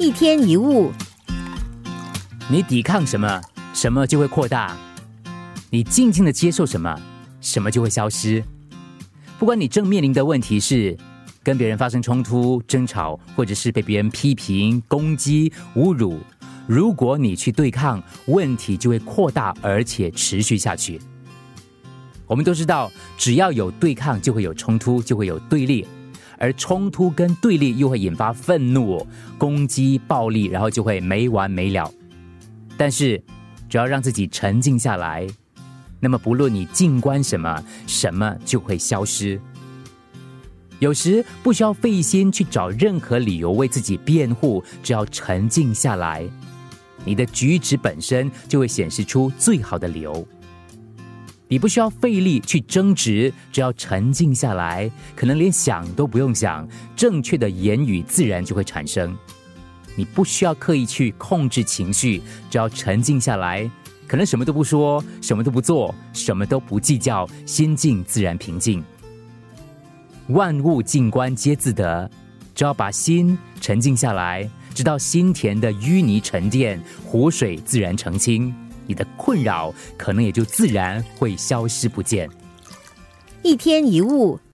一天一物，你抵抗什么，什么就会扩大；你静静的接受什么，什么就会消失。不管你正面临的问题是跟别人发生冲突、争吵，或者是被别人批评、攻击、侮辱，如果你去对抗，问题就会扩大，而且持续下去。我们都知道，只要有对抗，就会有冲突，就会有对立，而冲突跟对立又会引发愤怒、攻击、暴力，然后就会没完没了。但是，只要让自己沉静下来，那么不论你静观什么，什么就会消失。有时不需要费心去找任何理由为自己辩护，只要沉静下来，你的举止本身就会显示出最好的理由。你不需要费力去争执，只要沉静下来，可能连想都不用想，正确的言语自然就会产生。你不需要刻意去控制情绪，只要沉静下来，可能什么都不说，什么都不做，什么都不计较，心境自然平静。万物静观皆自得，只要把心沉静下来，直到心田的淤泥沉淀，湖水自然澄清。你的困扰可能也就自然会消失不见。一天一物。